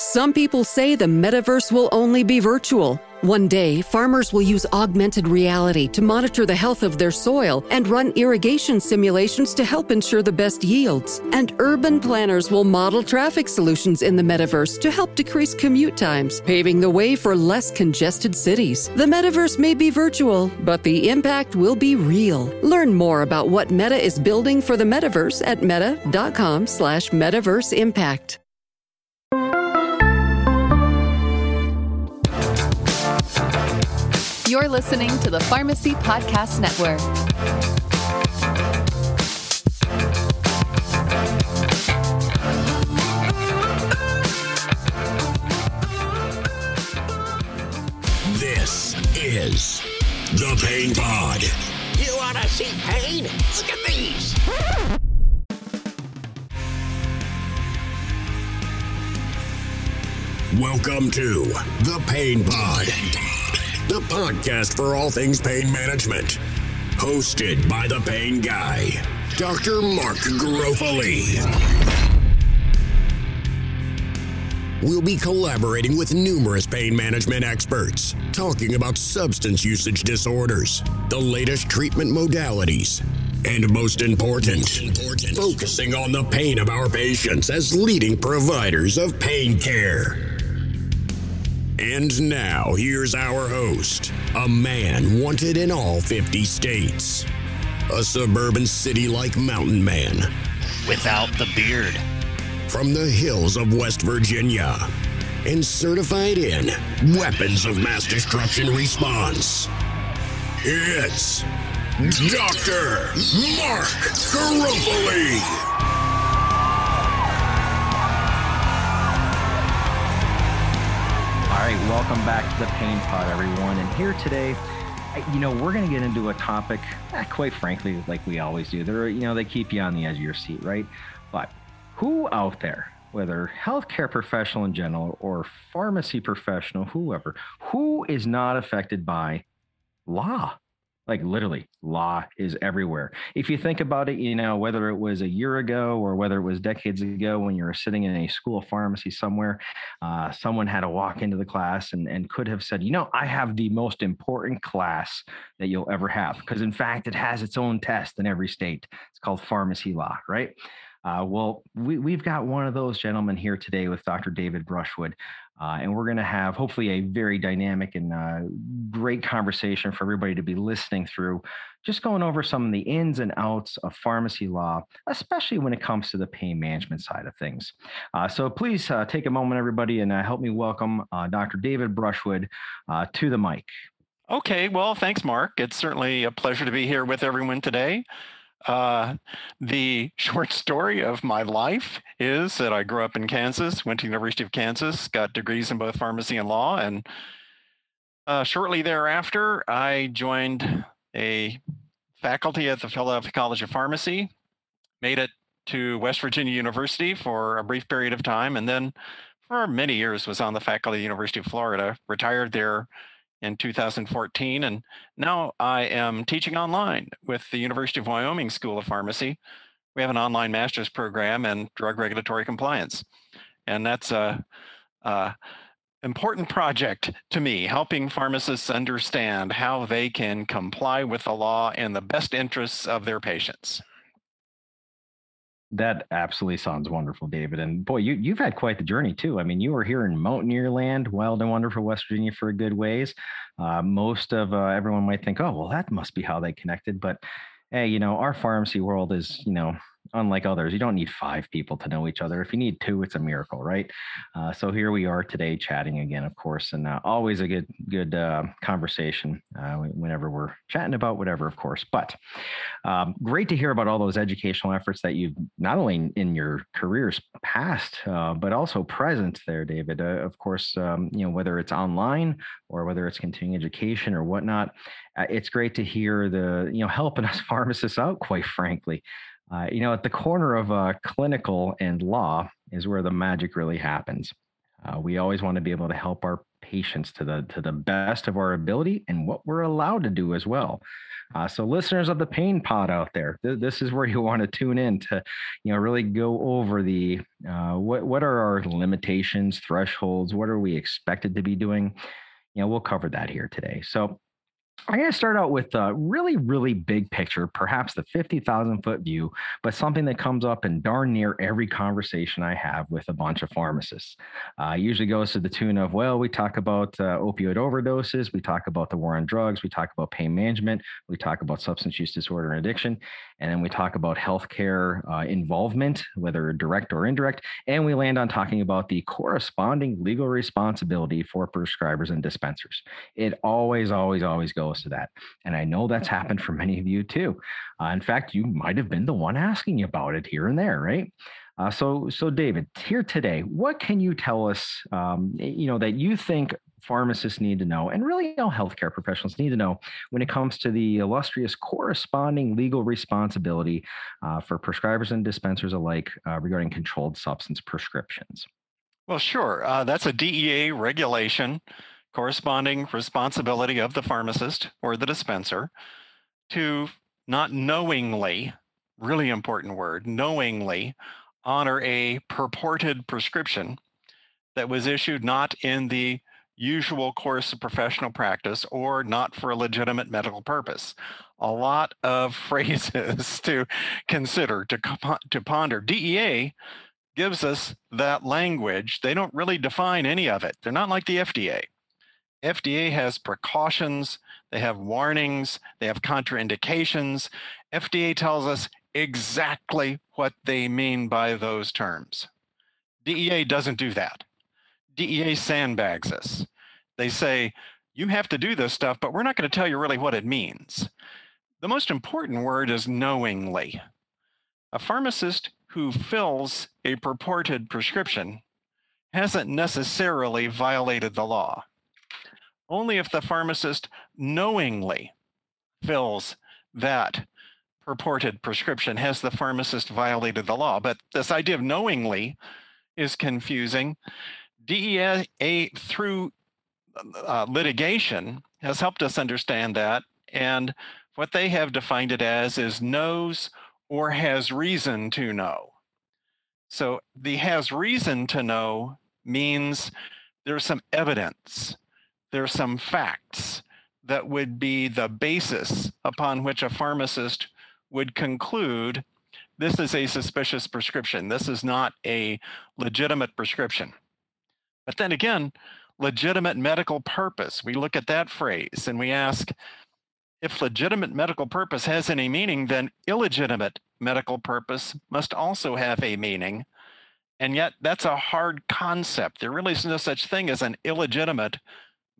Some people say the metaverse will only be virtual. One day, farmers will use augmented reality to monitor the health of their soil and run irrigation simulations to help ensure the best yields. And urban planners will model traffic solutions in the metaverse to help decrease commute times, paving the way for less congested cities. The metaverse may be virtual, but the impact will be real. Learn more about what Meta is building for the metaverse at meta.com slash metaverse impact. You're listening to the Pharmacy Podcast Network. This is the Pain Pod. You want to see pain? Look at these. Welcome to the Pain Pod, the podcast for all things pain management. Hosted by the Pain Guy, Dr. Mark Garofoli. We'll be collaborating with numerous pain management experts, talking about substance usage disorders, the latest treatment modalities, and most important, focusing on the pain of our patients as leading providers of pain care. And now, here's our host, a man wanted in all 50 states, a suburban city like mountain man Without the beard. from the hills of West Virginia and certified in weapons of mass destruction response. It's Dr. Mark Garofoli. Welcome back to the Pain Pod, everyone. And here today, you know, we're going to get into a topic, eh, quite frankly, like we always do. They're, you know, they keep you on the edge of your seat, right? But who out there, whether healthcare professional in general or pharmacy professional, whoever, who is not affected by law? Like literally, law is everywhere. If you think about it, you know, whether it was a year ago or whether it was decades ago when you were sitting in a school pharmacy somewhere, uh, someone had to walk into the class and, and could have said, you know, I have the most important class that you'll ever have. Because in fact, it has its own test in every state. It's called pharmacy law, right? Uh, well, we, we've got one of those gentlemen here today with Dr. David Brushwood. Uh, and we're going to have hopefully a very dynamic and uh, great conversation for everybody to be listening through, just going over some of the ins and outs of pharmacy law, especially when it comes to the pain management side of things. Uh, so please uh, take a moment, everybody, and uh, help me welcome uh, Dr. David Brushwood to the mic. Okay, well, thanks, Mark. It's certainly a pleasure to be here with everyone today. Uh, the short story of my life is that I grew up in Kansas, went to University of Kansas, got degrees in both pharmacy and law, and uh, shortly thereafter, I joined a faculty at the Philadelphia College of Pharmacy, made it to West Virginia University for a brief period of time, and then for many years was on the faculty of the University of Florida, retired there in 2014. And now I am teaching online with the University of Wyoming School of Pharmacy. We have an online master's program in drug regulatory compliance. And that's a, a important project to me, helping pharmacists understand how they can comply with the law in the best interests of their patients. That absolutely sounds wonderful, David. And boy, you, you've had quite the journey too. I mean, you were here in Mountaineer Land, wild and wonderful West Virginia for a good ways. Uh, most of uh, everyone might think, oh, well, that must be how they connected. But hey, you know, our pharmacy world is, you know, unlike others. You don't need five people to know each other. If you need two, it's a miracle, right? Uh, so here we are today, chatting again, of course, and uh, always a good, good uh, conversation uh, whenever we're chatting about whatever, of course. But um, great to hear about all those educational efforts that you've not only in your careers past, uh, but also present there, David. Uh, of course, um, you know whether it's online or whether it's continuing education or whatnot. It's great to hear the you know helping us pharmacists out, quite frankly. Uh, you know, at the corner of uh, clinical and law is where the magic really happens. Uh, we always want to be able to help our patients to the to the best of our ability and what we're allowed to do as well. Uh, so, listeners of the Pain Pod out there, th- this is where you want to tune in to, you know, really go over the uh, what what are our limitations, thresholds, what are we expected to be doing. You know, we'll cover that here today. So, I'm going to start out with a really, really big picture, perhaps the 50,000 foot view, but something that comes up in darn near every conversation I have with a bunch of pharmacists. Uh, usually goes to the tune of, well, we talk about uh, opioid overdoses, we talk about the war on drugs, we talk about pain management, we talk about substance use disorder and addiction, and then we talk about healthcare uh, involvement, whether direct or indirect, and we land on talking about the corresponding legal responsibility for prescribers and dispensers. It always, always, always goes to that. And I know that's happened for many of you too. Uh, in fact, you might have been the one asking about it here and there, right? Uh, so, so David, here today, what can you tell us, um, you know, that you think pharmacists need to know, and really all healthcare professionals need to know when it comes to the illustrious corresponding legal responsibility uh, for prescribers and dispensers alike uh, regarding controlled substance prescriptions? Well, sure. Uh, that's a DEA regulation corresponding responsibility of the pharmacist or the dispenser to not knowingly, really important word, knowingly honor a purported prescription that was issued not in the usual course of professional practice or not for a legitimate medical purpose. A lot of phrases to consider, to, to ponder. DEA gives us that language. They don't really define any of it. They're not like the FDA. FDA has precautions, they have warnings, they have contraindications. FDA tells us exactly what they mean by those terms. DEA doesn't do that. DEA sandbags us. They say, you have to do this stuff, but we're not going to tell you really what it means. The most important word is knowingly. A pharmacist who fills a purported prescription hasn't necessarily violated the law only if the pharmacist knowingly fills that purported prescription has the pharmacist violated the law. But this idea of knowingly is confusing. DEA through uh, litigation has helped us understand that. And what they have defined it as is knows or has reason to know. So the has reason to know means there's some evidence there are some facts that would be the basis upon which a pharmacist would conclude this is a suspicious prescription. This is not a legitimate prescription. But then again, legitimate medical purpose, we look at that phrase and we ask if legitimate medical purpose has any meaning, then illegitimate medical purpose must also have a meaning. And yet, that's a hard concept. There really is no such thing as an illegitimate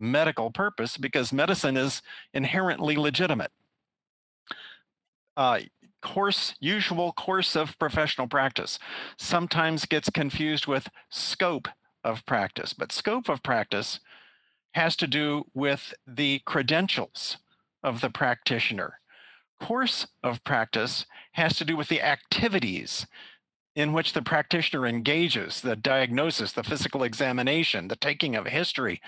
medical purpose because medicine is inherently legitimate. Uh, course, usual course of professional practice sometimes gets confused with scope of practice, but scope of practice has to do with the credentials of the practitioner. Course of practice has to do with the activities in which the practitioner engages the diagnosis, the physical examination, the taking of history,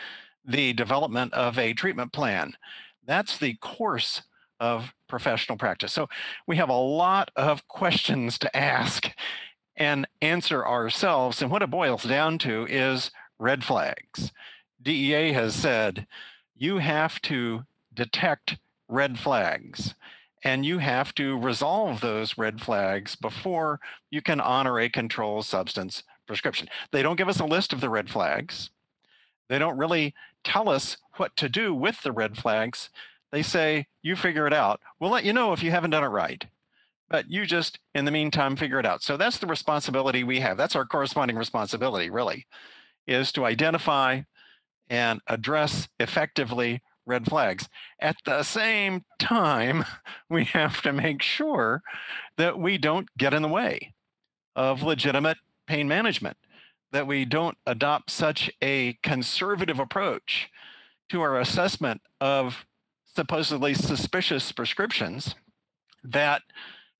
the development of a treatment plan. That's the course of professional practice. So we have a lot of questions to ask and answer ourselves. And what it boils down to is red flags. DEA has said you have to detect red flags and you have to resolve those red flags before you can honor a controlled substance prescription. They don't give us a list of the red flags. They don't really tell us what to do with the red flags. They say, you figure it out. We'll let you know if you haven't done it right. But you just, in the meantime, figure it out. So that's the responsibility we have. That's our corresponding responsibility, really, is to identify and address effectively red flags. At the same time, we have to make sure that we don't get in the way of legitimate pain management that we don't adopt such a conservative approach to our assessment of supposedly suspicious prescriptions that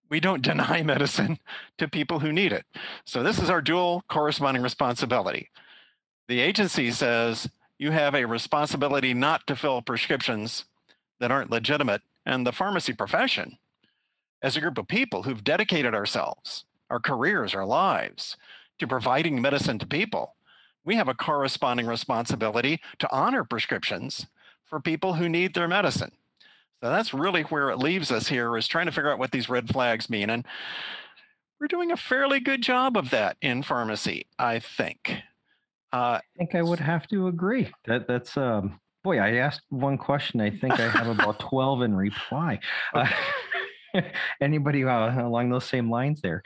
we don't deny medicine to people who need it. So, this is our dual corresponding responsibility. The agency says you have a responsibility not to fill prescriptions that aren't legitimate. And the pharmacy profession, as a group of people who've dedicated ourselves, our careers, our lives, to providing medicine to people, we have a corresponding responsibility to honor prescriptions for people who need their medicine. So that's really where it leaves us here is trying to figure out what these red flags mean. And we're doing a fairly good job of that in pharmacy, I think. Uh, I think I would have to agree. That that's um, boy. I asked one question. I think I have about twelve in reply. Uh, anybody uh, along those same lines there?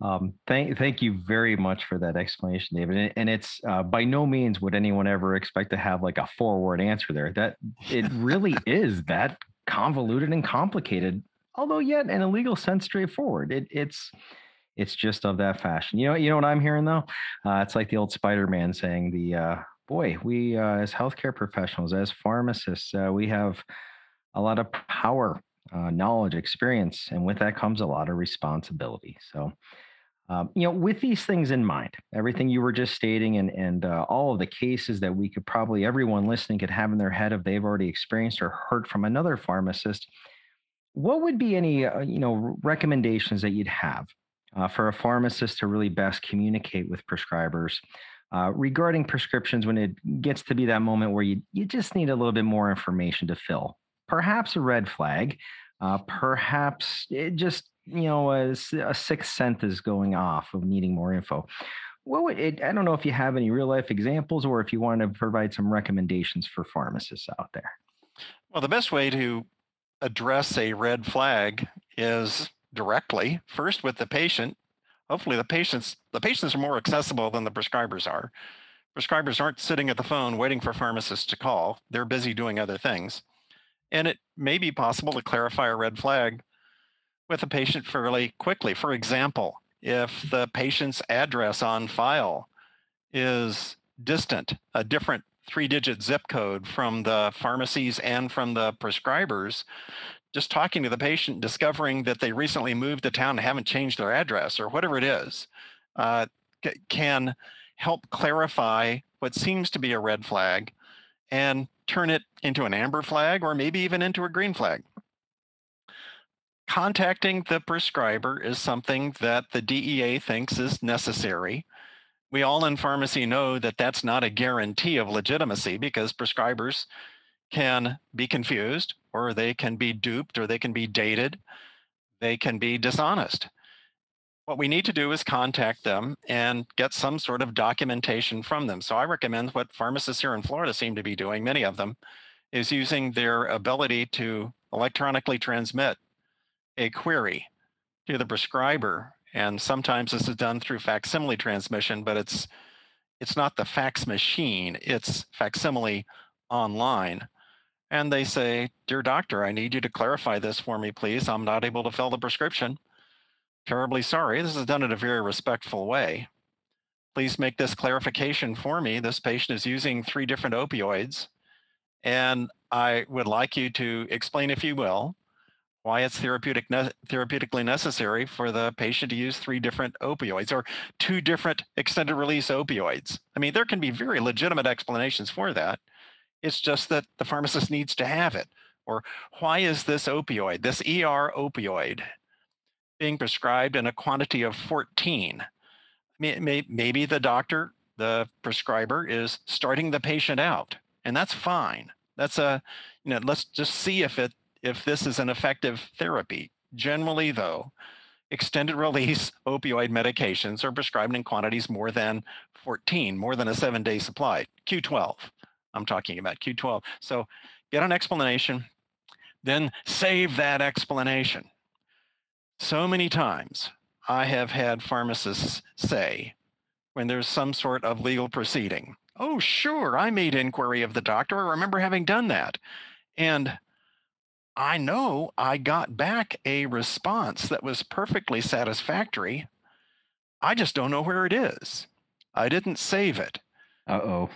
Um, thank, thank you very much for that explanation, David. And, and it's uh, by no means would anyone ever expect to have like a four-word answer there. That it really is that convoluted and complicated, although yet in a legal sense straightforward. It, it's it's just of that fashion. You know, you know what I'm hearing though? Uh, it's like the old Spider-Man saying, "The uh, boy, we uh, as healthcare professionals, as pharmacists, uh, we have a lot of power, uh, knowledge, experience, and with that comes a lot of responsibility." So, um, you know, with these things in mind, everything you were just stating, and and uh, all of the cases that we could probably everyone listening could have in their head if they've already experienced or heard from another pharmacist, what would be any uh, you know recommendations that you'd have uh, for a pharmacist to really best communicate with prescribers uh, regarding prescriptions when it gets to be that moment where you you just need a little bit more information to fill, perhaps a red flag, uh, perhaps it just you know, a, a sixth sense is going off of needing more info. What would it, I don't know if you have any real life examples or if you want to provide some recommendations for pharmacists out there. Well, the best way to address a red flag is directly, first with the patient. Hopefully the patients the patients are more accessible than the prescribers are. Prescribers aren't sitting at the phone waiting for pharmacists to call. They're busy doing other things. And it may be possible to clarify a red flag with a patient fairly quickly. For example, if the patient's address on file is distant, a different three digit zip code from the pharmacies and from the prescribers, just talking to the patient, discovering that they recently moved to town and haven't changed their address or whatever it is, uh, c- can help clarify what seems to be a red flag and turn it into an amber flag or maybe even into a green flag contacting the prescriber is something that the DEA thinks is necessary. We all in pharmacy know that that's not a guarantee of legitimacy because prescribers can be confused or they can be duped or they can be dated. They can be dishonest. What we need to do is contact them and get some sort of documentation from them. So I recommend what pharmacists here in Florida seem to be doing, many of them, is using their ability to electronically transmit a query to the prescriber. And sometimes this is done through facsimile transmission, but it's it's not the fax machine, it's facsimile online. And they say, Dear doctor, I need you to clarify this for me, please. I'm not able to fill the prescription. Terribly sorry. This is done in a very respectful way. Please make this clarification for me. This patient is using three different opioids. And I would like you to explain, if you will, why it's therapeutic ne- therapeutically necessary for the patient to use three different opioids or two different extended release opioids. I mean, there can be very legitimate explanations for that. It's just that the pharmacist needs to have it. Or why is this opioid, this ER opioid, being prescribed in a quantity of 14? Maybe the doctor, the prescriber, is starting the patient out, and that's fine. That's a, you know, let's just see if it if this is an effective therapy. Generally, though, extended release opioid medications are prescribed in quantities more than 14, more than a seven day supply. Q12, I'm talking about Q12. So get an explanation, then save that explanation. So many times I have had pharmacists say, when there's some sort of legal proceeding, oh, sure, I made inquiry of the doctor. I remember having done that. And I know I got back a response that was perfectly satisfactory. I just don't know where it is. I didn't save it. Uh oh.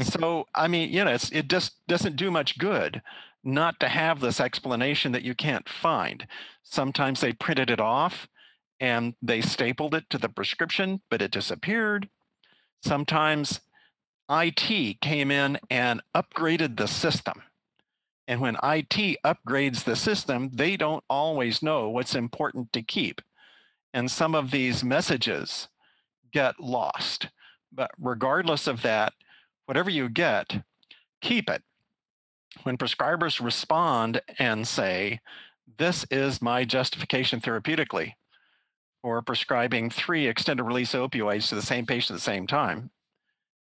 so, I mean, you know, it just doesn't do much good not to have this explanation that you can't find. Sometimes they printed it off and they stapled it to the prescription, but it disappeared. Sometimes IT came in and upgraded the system. And when IT upgrades the system, they don't always know what's important to keep. And some of these messages get lost. But regardless of that, whatever you get, keep it. When prescribers respond and say, This is my justification therapeutically for prescribing three extended release opioids to the same patient at the same time,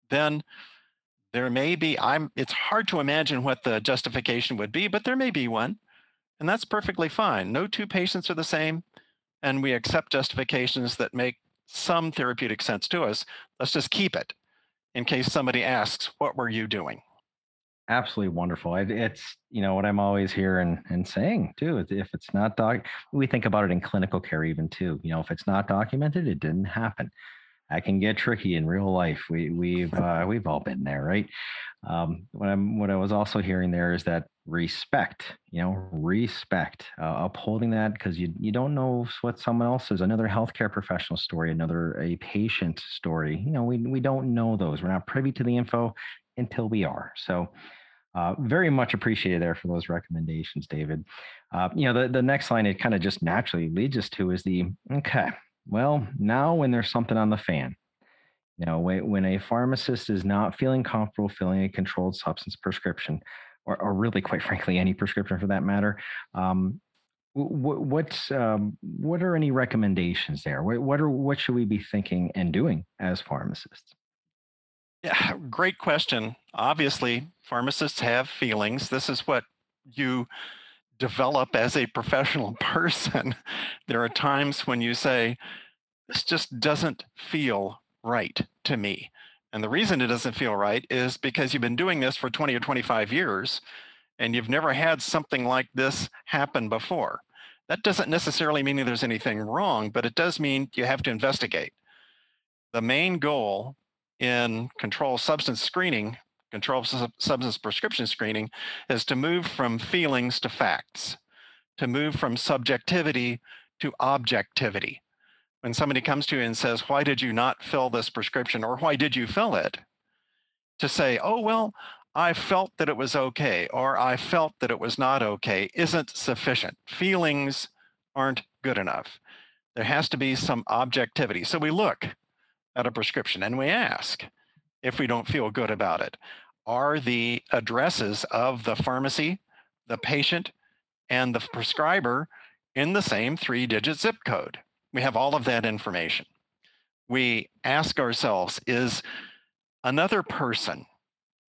then there may be i'm it's hard to imagine what the justification would be but there may be one and that's perfectly fine. No two patients are the same and we accept justifications that make some therapeutic sense to us. Let's just keep it in case somebody asks what were you doing absolutely wonderful it's you know what i'm always hearing and saying too if it's not doc we think about it in clinical care even too you know if it's not documented it didn't happen that can get tricky in real life. We we've uh, we've all been there, right? Um, what I'm what I was also hearing there is that respect, you know, respect, uh, upholding that because you you don't know what someone else is. Another healthcare professional story, another a patient story. You know, we we don't know those. We're not privy to the info until we are. So. Uh, very much appreciated there for those recommendations, David. Uh, you know, the, the next line it kind of just naturally leads us to is the okay, well, now when there's something on the fan, you know, when, when a pharmacist is not feeling comfortable filling a controlled substance prescription, or, or really, quite frankly, any prescription for that matter, um, what what, um, what are any recommendations there? What, what are what should we be thinking and doing as pharmacists? Yeah, great question. Obviously, pharmacists have feelings. This is what you develop as a professional person, there are times when you say, This just doesn't feel right to me. And the reason it doesn't feel right is because you've been doing this for 20 or 25 years and you've never had something like this happen before. That doesn't necessarily mean there's anything wrong, but it does mean you have to investigate. The main goal in control substance screening control substance prescription screening is to move from feelings to facts, to move from subjectivity to objectivity. When somebody comes to you and says, Why did you not fill this prescription or why did you fill it? To say, Oh, well, I felt that it was okay or I felt that it was not okay isn't sufficient. Feelings aren't good enough. There has to be some objectivity. So we look at a prescription and we ask if we don't feel good about it are the addresses of the pharmacy, the patient, and the prescriber in the same three digit zip code. We have all of that information. We ask ourselves is another person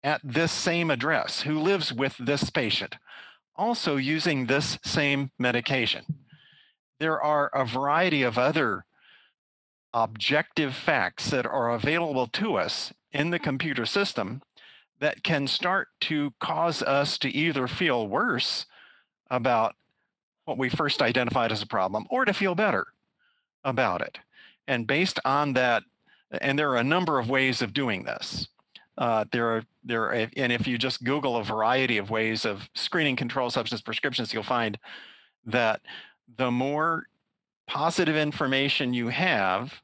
at this same address who lives with this patient also using this same medication? There are a variety of other objective facts that are available to us in the computer system that can start to cause us to either feel worse about what we first identified as a problem or to feel better about it. And based on that, and there are a number of ways of doing this. Uh, there are there are, and if you just Google a variety of ways of screening controlled substance prescriptions, you'll find that the more positive information you have,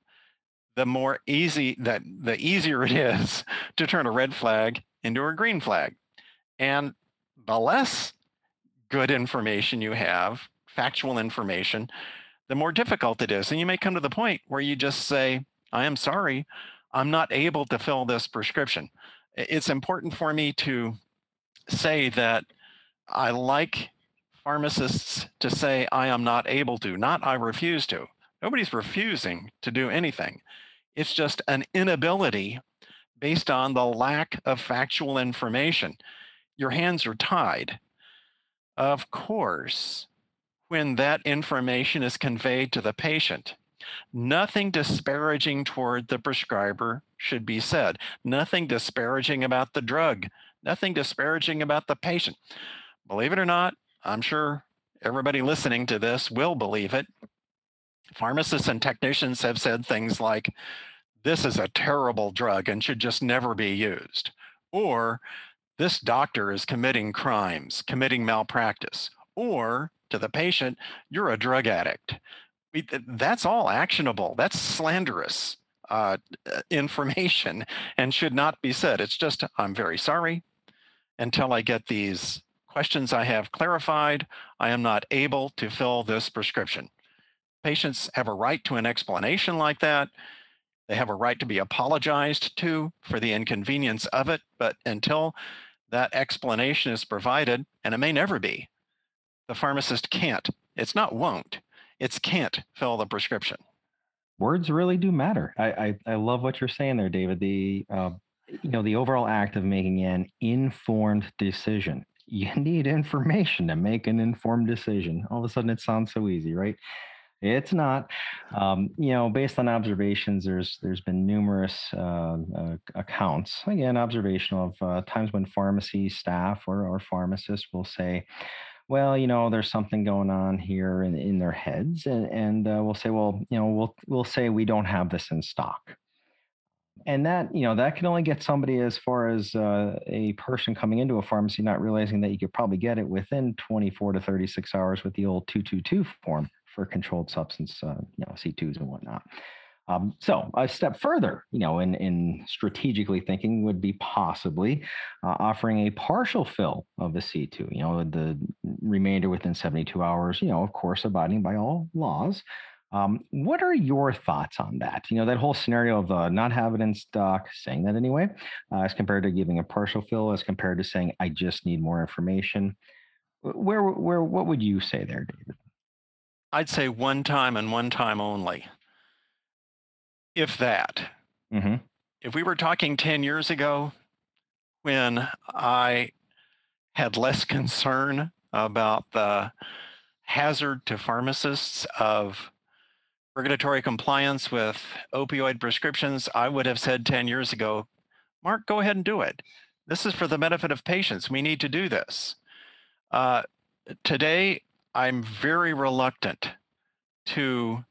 the more easy that the easier it is to turn a red flag into a green flag. And the less good information you have, factual information, the more difficult it is. And you may come to the point where you just say, I am sorry, I'm not able to fill this prescription. It's important for me to say that I like pharmacists to say, I am not able to, not I refuse to. Nobody's refusing to do anything. It's just an inability based on the lack of factual information. Your hands are tied. Of course, when that information is conveyed to the patient, nothing disparaging toward the prescriber should be said. Nothing disparaging about the drug, nothing disparaging about the patient. Believe it or not, I'm sure everybody listening to this will believe it. Pharmacists and technicians have said things like, this is a terrible drug and should just never be used. Or this doctor is committing crimes, committing malpractice. Or to the patient, you're a drug addict. That's all actionable. That's slanderous uh, information and should not be said. It's just, I'm very sorry. Until I get these questions I have clarified, I am not able to fill this prescription. Patients have a right to an explanation like that. They have a right to be apologized to for the inconvenience of it. But until that explanation is provided, and it may never be, the pharmacist can't. It's not won't, it's can't fill the prescription. Words really do matter. I, I, I love what you're saying there, David. The uh, you know the overall act of making an informed decision you need information to make an informed decision. All of a sudden, it sounds so easy, right? It's not. Um, you know, based on observations, there's there's been numerous uh, uh, accounts. Again, observational of uh, times when pharmacy staff or, or pharmacists will say, "Well, you know, there's something going on here in, in their heads," and, and uh, we'll say, "Well, you know, we'll we'll say we don't have this in stock." And that you know that can only get somebody as far as uh, a person coming into a pharmacy not realizing that you could probably get it within 24 to 36 hours with the old 222 form for controlled substance uh, you know c2s and whatnot. Um, so a step further you know in, in strategically thinking would be possibly uh, offering a partial fill of the c2 you know the remainder within 72 hours you know of course abiding by all laws um, what are your thoughts on that? You know, that whole scenario of uh, not having in stock, saying that anyway, uh, as compared to giving a partial fill, as compared to saying I just need more information. Where, where, what would you say there, David? I'd say one time and one time only, if that. Mm-hmm. If we were talking 10 years ago, when I had less concern about the hazard to pharmacists of regulatory compliance with opioid prescriptions, I would have said 10 years ago, Mark, go ahead and do it. This is for the benefit of patients. We need to do this. Uh, today, I'm very reluctant to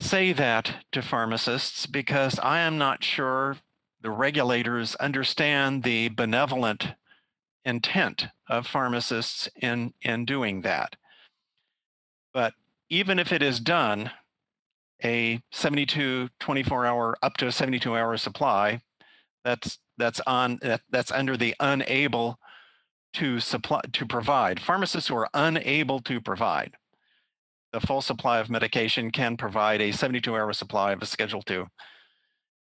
say that to pharmacists because I am not sure the regulators understand the benevolent intent of pharmacists in, in doing that. But even if it is done, a 72, 24 hour, up to a 72 hour supply, that's that's on that, that's under the unable to supply to provide. Pharmacists who are unable to provide the full supply of medication can provide a 72 hour supply of a Schedule 2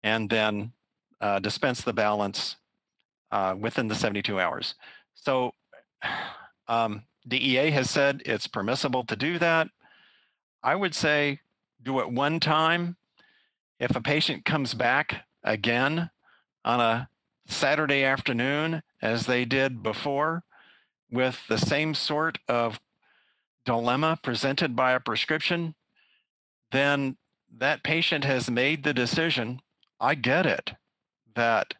and then uh, dispense the balance uh, within the 72 hours. So um, DEA has said it's permissible to do that. I would say do it one time. If a patient comes back again on a Saturday afternoon as they did before with the same sort of dilemma presented by a prescription, then that patient has made the decision. I get it that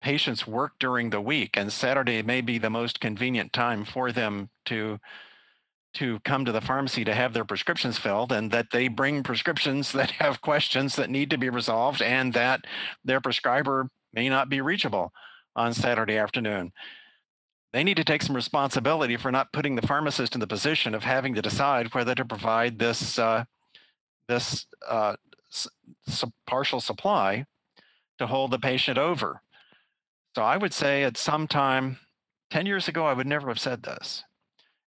patients work during the week and Saturday may be the most convenient time for them to to come to the pharmacy to have their prescriptions filled and that they bring prescriptions that have questions that need to be resolved and that their prescriber may not be reachable on Saturday afternoon. They need to take some responsibility for not putting the pharmacist in the position of having to decide whether to provide this uh, this uh, partial supply to hold the patient over. So I would say at some time, 10 years ago, I would never have said this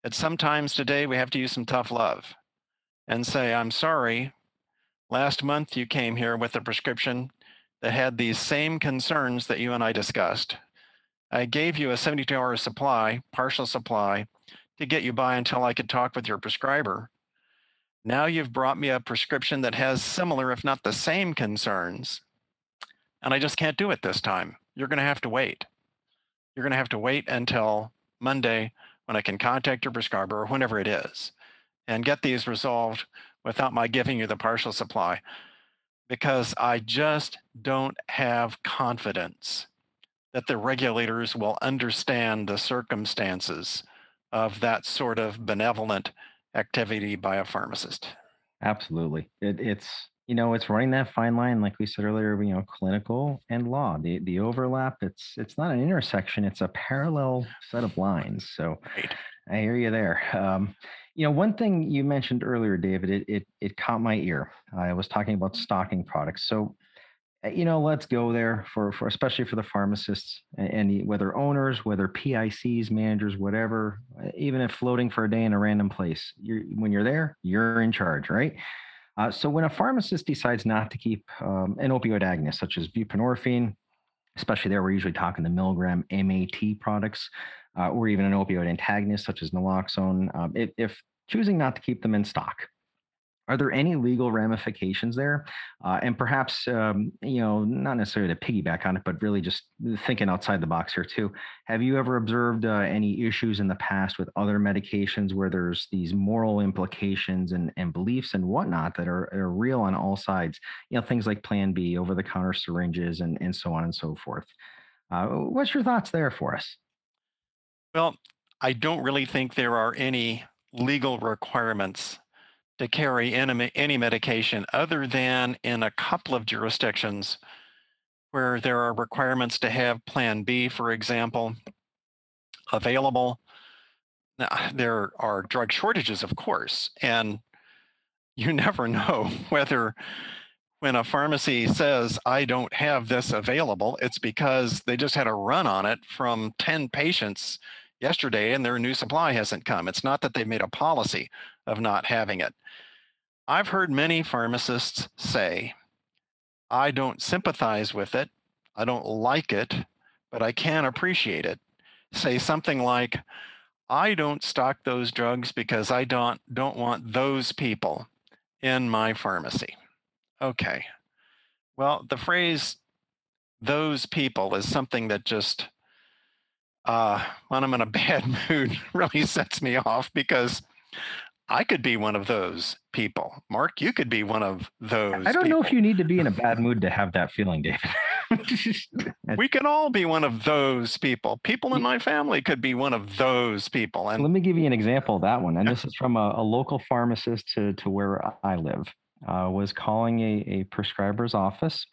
that sometimes today we have to use some tough love and say, I'm sorry, last month you came here with a prescription that had these same concerns that you and I discussed. I gave you a 72 hour supply, partial supply, to get you by until I could talk with your prescriber. Now you've brought me a prescription that has similar, if not the same concerns, and I just can't do it this time. You're going to have to wait. You're going to have to wait until Monday when I can contact your prescriber or whenever it is and get these resolved without my giving you the partial supply because I just don't have confidence that the regulators will understand the circumstances of that sort of benevolent activity by a pharmacist. Absolutely. It, it's you know it's running that fine line like we said earlier you know clinical and law the the overlap it's it's not an intersection it's a parallel set of lines so right. i hear you there um, You know, one thing you mentioned earlier, David, it it, it caught my ear. I was talking about stocking products. So, uh, you know, let's go there for for especially for the pharmacists and whether owners, whether PICs, managers, whatever, uh, even if floating for a day in a random place, you're when you're there, you're in charge, right? Uh, so when a pharmacist decides not to keep um, an opioid agonist such as buprenorphine, especially there we're usually talking the milligram MAT products, uh, or even an opioid antagonist such as naloxone, um, if, if choosing not to keep them in stock. Are there any legal ramifications there? Uh, and perhaps, um, you know, not necessarily to piggyback on it, but really just thinking outside the box here too. Have you ever observed uh, any issues in the past with other medications where there's these moral implications and, and beliefs and whatnot that are, are real on all sides? You know, things like Plan B, over the counter syringes, and, and so on and so forth. Uh, what's your thoughts there for us? Well, I don't really think there are any legal requirements to carry any, medication other than in a couple of jurisdictions where there are requirements to have Plan B, for example, available. Now, there are drug shortages, of course, and you never know whether when a pharmacy says, I don't have this available, it's because they just had a run on it from 10 patients yesterday and their new supply hasn't come. It's not that they've made a policy of not having it. I've heard many pharmacists say, I don't sympathize with it, I don't like it, but I can appreciate it. Say something like, I don't stock those drugs because I don't don't want those people in my pharmacy. Okay. Well, the phrase those people is something that just uh, when I'm in a bad mood, really sets me off because I could be one of those people. Mark, you could be one of those. I don't people. know if you need to be in a bad mood to have that feeling, David. we can all be one of those people. People in my family could be one of those people. And let me give you an example of that one. And this is from a, a local pharmacist to, to where I live. Uh, was calling a, a prescriber's office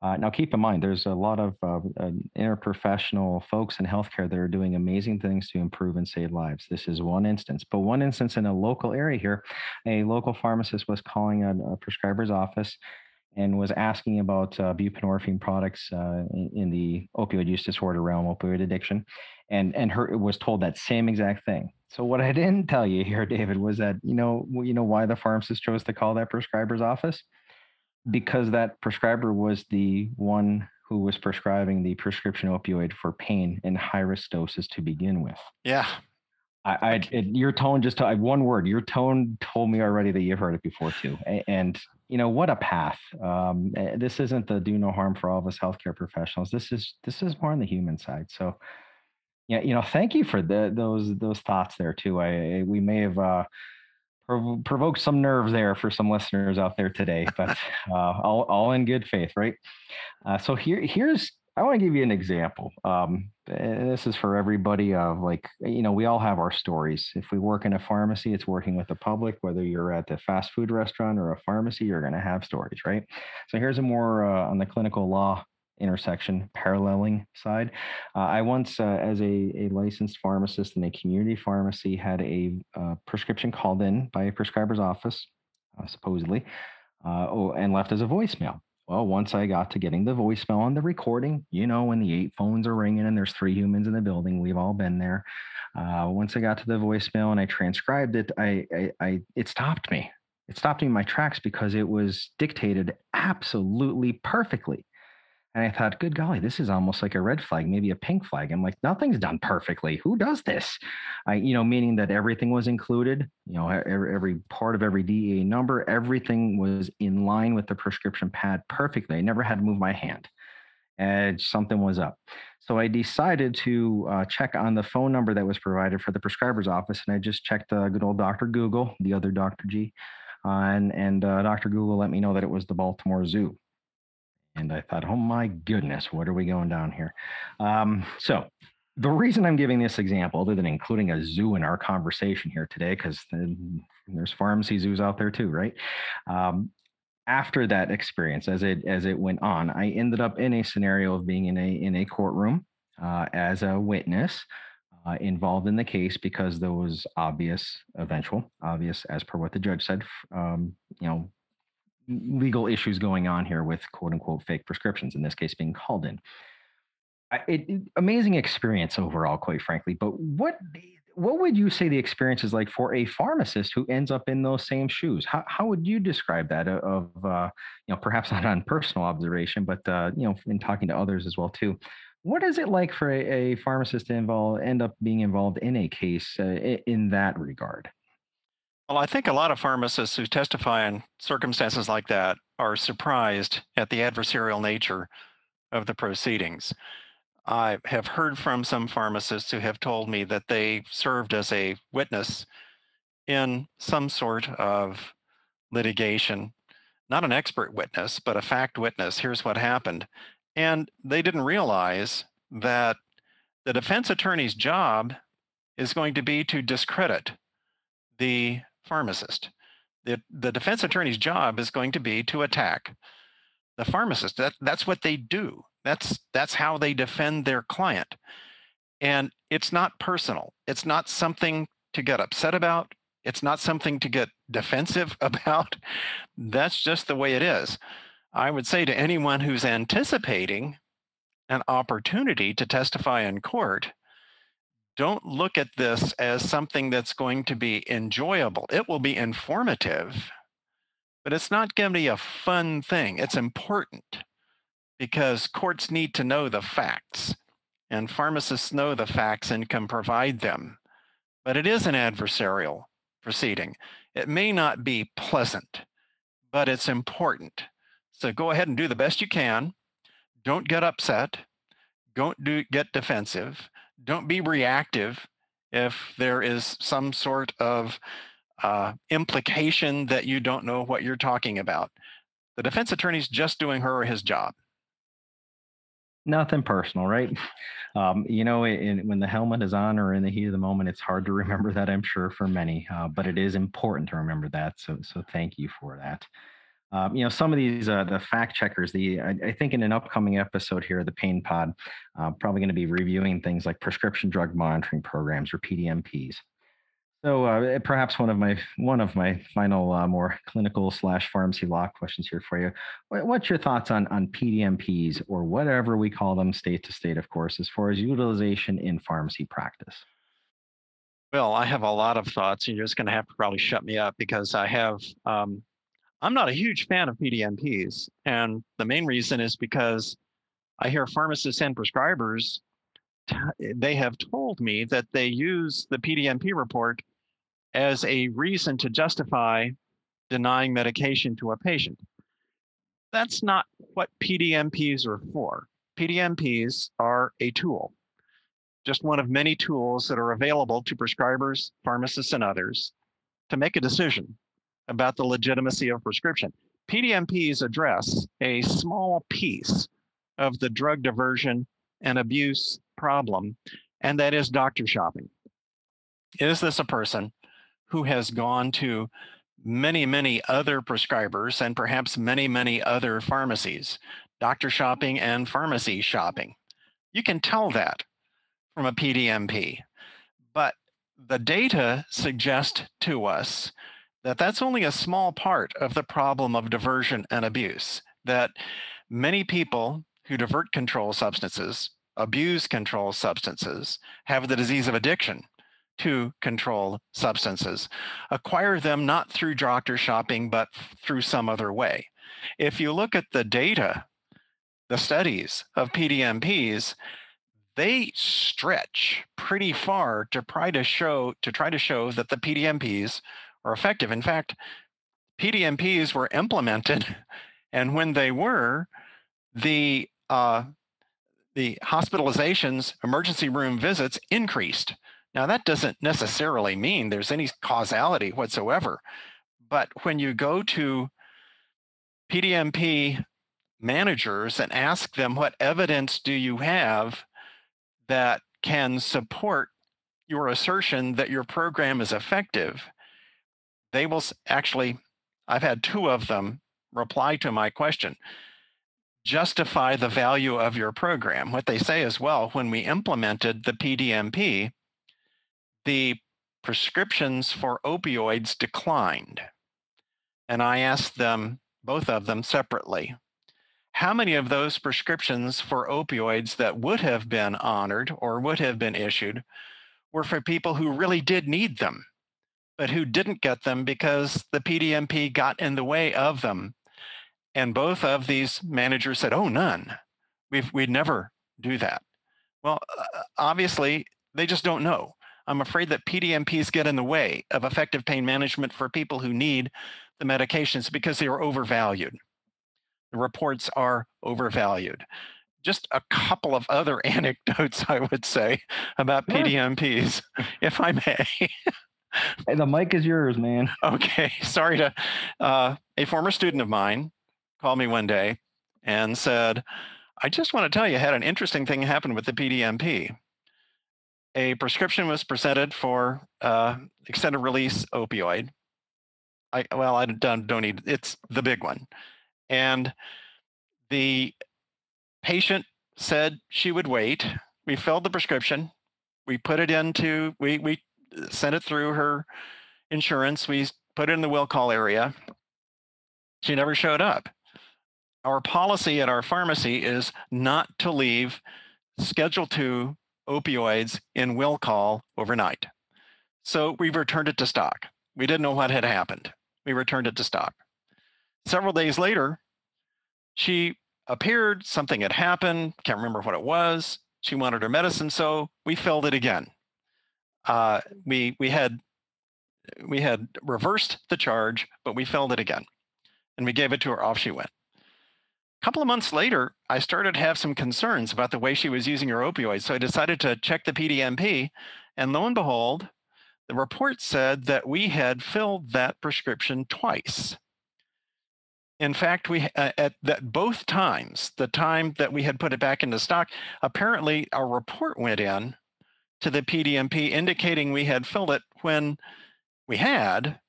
uh, now, keep in mind, there's a lot of uh, uh, interprofessional folks in healthcare that are doing amazing things to improve and save lives. This is one instance, but one instance in a local area here, a local pharmacist was calling a, a prescriber's office and was asking about uh, buprenorphine products uh, in, in, the opioid use disorder realm, opioid addiction, and and her was told that same exact thing. So what I didn't tell you here, David, was that you know you know why the pharmacist chose to call that prescriber's office because that prescriber was the one who was prescribing the prescription opioid for pain in high risk doses to begin with. Yeah. I, I it, your tone just I, one word. Your tone told me already that you've heard it before too. And you know what a path. Um, eh, this isn't the do no harm for all of us healthcare professionals. This is this is more on the human side. So, yeah, you know, thank you for the, those those thoughts there too. I we may have uh, prov- provoked some nerves there for some listeners out there today, but uh, all, all in good faith, right? Uh, so here, here's I want to give you an example. Um, this is for everybody of like, you know, we all have our stories. If we work in a pharmacy, it's working with the public, whether you're at the fast food restaurant or a pharmacy, you're going to have stories, right? So here's a more uh, on the clinical law intersection paralleling side. Uh, I once, uh, as a, a licensed pharmacist in a community pharmacy, had a uh, prescription called in by a prescriber's office, uh, supposedly, uh, oh, and left as a voicemail. Well, once I got to getting the voicemail on the recording, you know, when the eight phones are ringing and there's three humans in the building, we've all been there. Uh, once I got to the voicemail and I transcribed it, I, I, I it stopped me. It stopped me in my tracks because it was dictated absolutely perfectly. And I thought, good golly, this is almost like a red flag, maybe a pink flag. I'm like, nothing's done perfectly. Who does this? I, you know, meaning that everything was included, you know, every, every part of every DEA number, everything was in line with the prescription pad perfectly. I never had to move my hand. And something was up. So I decided to uh, check on the phone number that was provided for the prescriber's office. And I just checked uh, good old Dr. Google, the other Dr. G. Uh, and and uh, Dr. Google let me know that it was the Baltimore Zoo. And I thought, oh my goodness, what are we going down here? Um, so the reason I'm giving this example, other than including a zoo in our conversation here today, because there's pharmacy zoos out there too, right? Um, after that experience, as it as it went on, I ended up in a scenario of being in a in a courtroom uh, as a witness uh, involved in the case because there was obvious, eventual, obvious, as per what the judge said, um, you know, legal issues going on here with quote unquote fake prescriptions, in this case being called in. It, it, amazing experience overall, quite frankly. But what what would you say the experience is like for a pharmacist who ends up in those same shoes? How, how would you describe that uh, of, uh, you know, perhaps not on personal observation, but, uh, you know, in talking to others as well, too. What is it like for a, a pharmacist to involve, end up being involved in a case uh, in that regard? Well, I think a lot of pharmacists who testify in circumstances like that are surprised at the adversarial nature of the proceedings. I have heard from some pharmacists who have told me that they served as a witness in some sort of litigation, not an expert witness, but a fact witness. Here's what happened. And they didn't realize that the defense attorney's job is going to be to discredit the pharmacist. The, the defense attorney's job is going to be to attack the pharmacist. That, that's what they do. That's that's how they defend their client. And it's not personal. It's not something to get upset about. It's not something to get defensive about. That's just the way it is. I would say to anyone who's anticipating an opportunity to testify in court, don't look at this as something that's going to be enjoyable. It will be informative, but it's not going to be a fun thing. It's important because courts need to know the facts, and pharmacists know the facts and can provide them. But it is an adversarial proceeding. It may not be pleasant, but it's important. So go ahead and do the best you can. Don't get upset. Don't do, get defensive. Don't be reactive if there is some sort of uh, implication that you don't know what you're talking about. The defense attorney's just doing her or his job nothing personal, right? Um, you know, in, when the helmet is on or in the heat of the moment, it's hard to remember that. I'm sure for many, uh, but it is important to remember that. So, so thank you for that. Um, you know, some of these uh, the fact checkers. The I, I, think in an upcoming episode here, the Pain Pod, uh, probably going to be reviewing things like prescription drug monitoring programs or PDMPs. So uh, eh, perhaps one of my one of my final uh, more clinical slash pharmacy law questions here for you. What's your thoughts on on PDMPs or whatever we call them, state to state, of course, as far as utilization in pharmacy practice? Well, I have a lot of thoughts, and you're just going to have to probably shut me up because I have. Um, I'm not a huge fan of PDMPs, and the main reason is because I hear pharmacists and prescribers they have told me that they use the PDMP report as a reason to justify denying medication to a patient. That's not what PDMPs are for. PDMPs are a tool, just one of many tools that are available to prescribers, pharmacists, and others to make a decision about the legitimacy of prescription. PDMPs address a small piece of the drug diversion and abuse problem, and that is doctor shopping. Is this a person who has gone to many, many other prescribers and perhaps many, many other pharmacies, doctor shopping and pharmacy shopping. You can tell that from a PDMP. But the data suggest to us that that's only a small part of the problem of diversion and abuse, that many people who divert control substances, abuse control substances, have the disease of addiction to control substances. Acquire them not through doctor shopping, but through some other way. If you look at the data, the studies of PDMPs, they stretch pretty far to try to show to try to show that the PDMPs are effective. In fact, PDMPs were implemented, and when they were, the uh, the hospitalizations, emergency room visits increased. Now, that doesn't necessarily mean there's any causality whatsoever. But when you go to PDMP managers and ask them what evidence do you have that can support your assertion that your program is effective, they will actually, I've had two of them reply to my question justify the value of your program. What they say is, well, when we implemented the PDMP, the prescriptions for opioids declined. And I asked them, both of them separately, how many of those prescriptions for opioids that would have been honored or would have been issued were for people who really did need them, but who didn't get them because the PDMP got in the way of them? And both of these managers said, oh, none. We've, we'd never do that. Well, uh, obviously, they just don't know. I'm afraid that PDMPs get in the way of effective pain management for people who need the medications because they are overvalued. The reports are overvalued. Just a couple of other anecdotes, I would say, about. PDMPs, if I may. hey, the mic is yours, man. Okay. Sorry to. Uh, a former student of mine called me one day and said, I just want to tell you, I had an interesting thing happen with the PDMP a prescription was presented for uh, extended release opioid. I well, I don't don't need it's the big one, and the patient said she would wait. We filled the prescription. We put it into we we sent it through her insurance. We put it in the will call area. She never showed up. Our policy at our pharmacy is not to leave Schedule 2 opioids in will call overnight. So we returned it to stock. We didn't know what had happened. We returned it to stock. Several days later, she appeared, something had happened, can't remember what it was. She wanted her medicine, so we filled it again. Uh, we we had we had reversed the charge, but we filled it again, and we gave it to her. Off she went. A couple of months later, I started to have some concerns about the way she was using her opioids. So I decided to check the PDMP. And lo and behold, the report said that we had filled that prescription twice. In fact, we uh, at that both times, the time that we had put it back into stock, apparently our report went in to the PDMP indicating we had filled it when we had,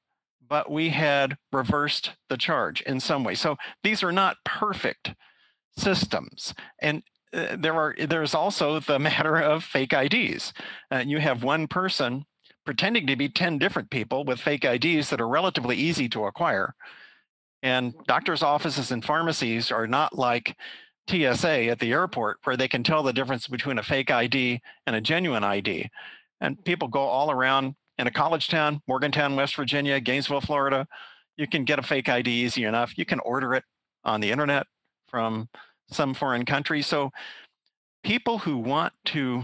but we had reversed the charge in some way. So these are not perfect systems. And uh, there are there's also the matter of fake IDs. Uh, you have one person pretending to be 10 different people with fake IDs that are relatively easy to acquire. And doctors' offices and pharmacies are not like TSA at the airport where they can tell the difference between a fake ID and a genuine ID. And people go all around in a college town, Morgantown, West Virginia, Gainesville, Florida, you can get a fake ID easy enough. You can order it on the internet from some foreign country. So people who want to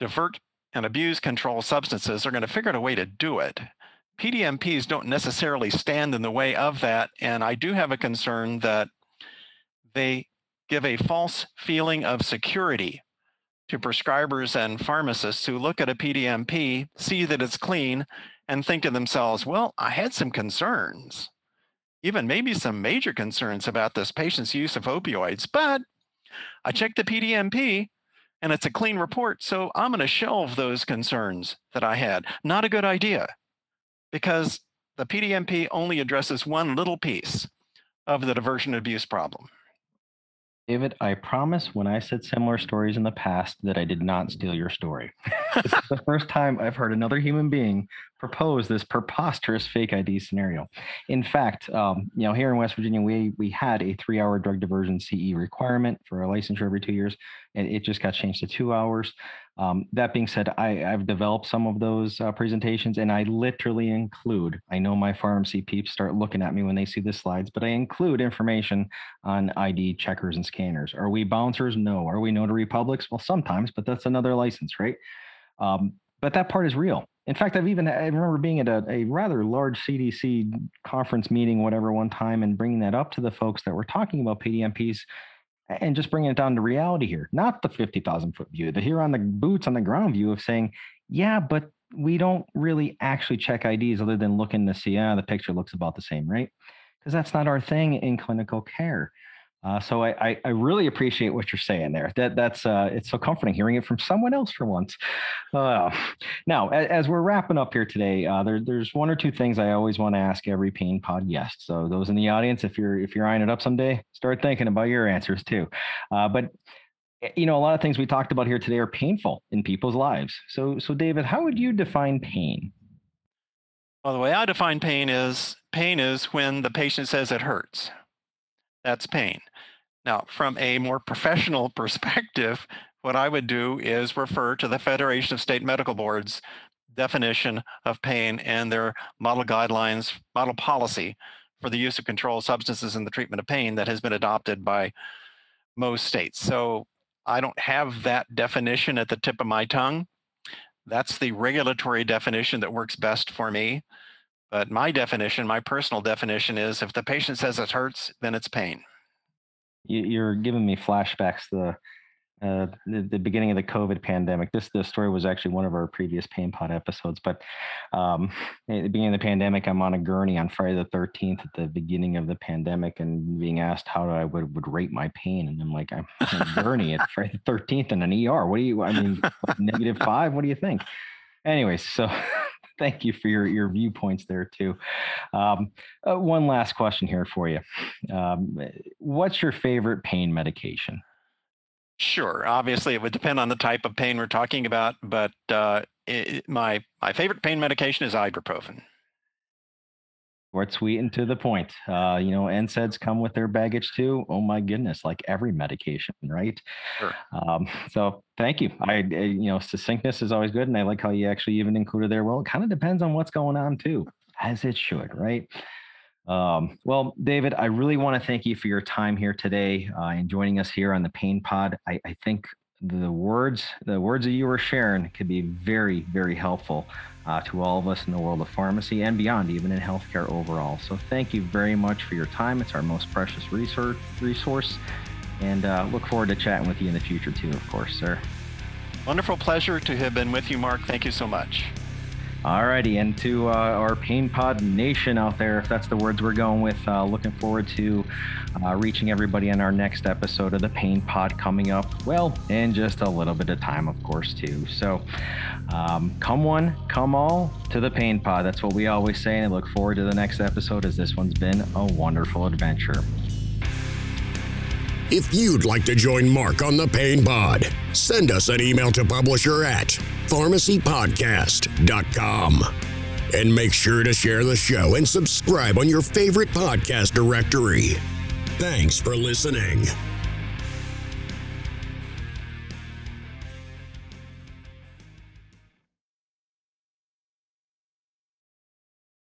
divert and abuse controlled substances are going to figure out a way to do it. PDMPs don't necessarily stand in the way of that. And I do have a concern that they give a false feeling of security to prescribers and pharmacists who look at a PDMP, see that it's clean, and think to themselves, well, I had some concerns, even maybe some major concerns about this patient's use of opioids, but I checked the PDMP and it's a clean report, so I'm going to shelve those concerns that I had. Not a good idea because the PDMP only addresses one little piece of the diversion abuse problem. David, I promise when I said similar stories in the past that I did not steal your story. this is the first time I've heard another human being propose this preposterous fake ID scenario. In fact, um, you know, here in West Virginia, we we had a three-hour drug diversion CE requirement for a licensure every two years, and it just got changed to two hours. Um, that being said, I, have developed some of those uh, presentations and I literally include, I know my pharmacy peeps start looking at me when they see the slides, but I include information on ID checkers and scanners. Are we bouncers? No. Are we notary publics? Well, sometimes, but that's another license, right? Um, but that part is real. In fact, I've even I remember being at a, a rather large CDC conference meeting, whatever, one time, and bringing that up to the folks that were talking about PDMPs and just bringing it down to reality here, not the 50,000 foot view, the here on the boots on the ground view of saying, yeah, but we don't really actually check IDs other than looking to see, yeah, the picture looks about the same, right? Because that's not our thing in clinical care. Uh, so I, I, I, really appreciate what you're saying there. That that's uh, it's so comforting hearing it from someone else for once. Uh, now, as, as, we're wrapping up here today, uh, there, there's one or two things I always want to ask every Pain Pod guest. So those in the audience, if you're if you're eyeing it up someday, start thinking about your answers too. Uh, but Eh, you know, a lot of things we talked about here today are painful in people's lives. So, so David, how would you define pain? Well, the way I define pain is pain is when the patient says it hurts. That's pain. Now, from a more professional perspective, what I would do is refer to the Federation of State Medical Boards definition of pain and their model guidelines, model policy for the use of controlled substances in the treatment of pain that has been adopted by most states. So I don't have that definition at the tip of my tongue. That's the regulatory definition that works best for me. But my definition, my personal definition is if the patient says it hurts, then it's pain. You're giving me flashbacks to the uh, the, the, beginning of the COVID pandemic. This the story was actually one of our previous Pain Pod episodes. But um, at the beginning of the pandemic, I'm on a gurney on Friday the 13th at the beginning of the pandemic, and being asked how I would, would rate my pain, and I'm like, I'm on a gurney at Friday the 13th in an ER. What do you? I mean, negative five. What do you think? Anyways, so. thank you for your, your viewpoints there too. Um, uh, one last question here for you. Um, what's your favorite pain medication? Sure. Obviously, it would depend on the type of pain we're talking about, but uh, it, my my favorite pain medication is ibuprofen. Short, sweet, and to the point. Uh, you know, NSAIDs come with their baggage too. Oh my goodness, like every medication, right? Sure. Um, so thank you. I, I, you know, succinctness is always good, and I like how you actually even included there. Well, it kind of depends on what's going on too, as it should, right? Um, well, David, I really want to thank you for your time here today uh, and joining us here on the Pain Pod. I, I, think the words, the words that you were sharing, could be very, very helpful uh, to all of us in the world of pharmacy and beyond, even in healthcare overall. So, thank you very much for your time. It's our most precious resource, resource, and uh, look forward to chatting with you in the future too, of course, sir. Wonderful pleasure to have been with you, Mark. Thank you so much. Alrighty, and to uh, our Pain Pod Nation out there, if that's the words we're going with, uh, looking forward to uh, reaching everybody in our next episode of the Pain Pod coming up. Well, in just a little bit of time, of course, too. So, um, come one, come all to the Pain Pod. That's what we always say, and I look forward to the next episode as this one's been a wonderful adventure. If you'd like to join Mark on the Pain Pod, send us an email to publisher at pharmacypodcast.com. And make sure to share the show and subscribe on your favorite podcast directory. Thanks for listening.